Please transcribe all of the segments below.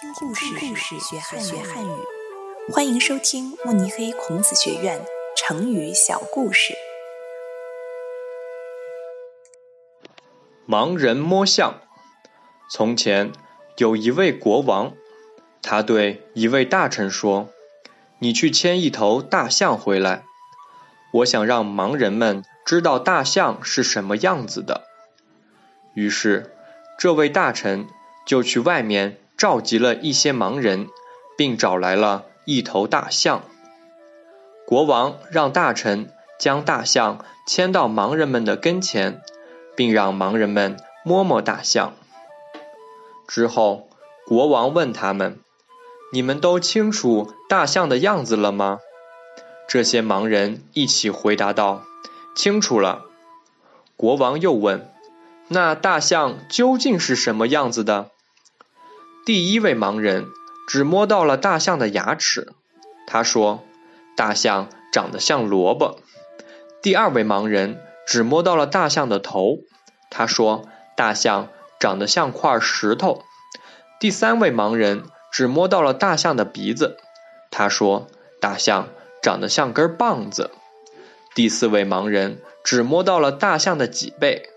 听故事，学汉学汉语。欢迎收听慕尼黑孔子学院成语小故事。盲人摸象。从前有一位国王，他对一位大臣说：“你去牵一头大象回来，我想让盲人们知道大象是什么样子的。”于是，这位大臣就去外面召集了一些盲人，并找来了一头大象。国王让大臣将大象牵到盲人们的跟前，并让盲人们摸摸大象。之后，国王问他们：“你们都清楚大象的样子了吗？”这些盲人一起回答道：“清楚了。”国王又问。那大象究竟是什么样子的？第一位盲人只摸到了大象的牙齿，他说：“大象长得像萝卜。”第二位盲人只摸到了大象的头，他说：“大象长得像块石头。”第三位盲人只摸到了大象的鼻子，他说：“大象长得像根棒子。”第四位盲人只摸到了大象的脊背。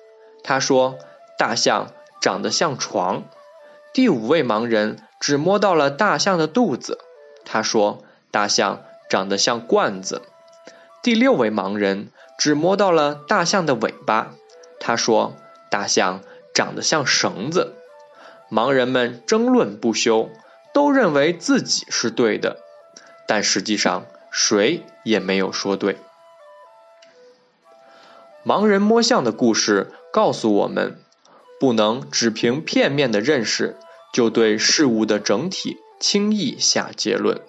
他说：“大象长得像床。”第五位盲人只摸到了大象的肚子。他说：“大象长得像罐子。”第六位盲人只摸到了大象的尾巴。他说：“大象长得像绳子。”盲人们争论不休，都认为自己是对的，但实际上谁也没有说对。盲人摸象的故事告诉我们，不能只凭片面的认识就对事物的整体轻易下结论。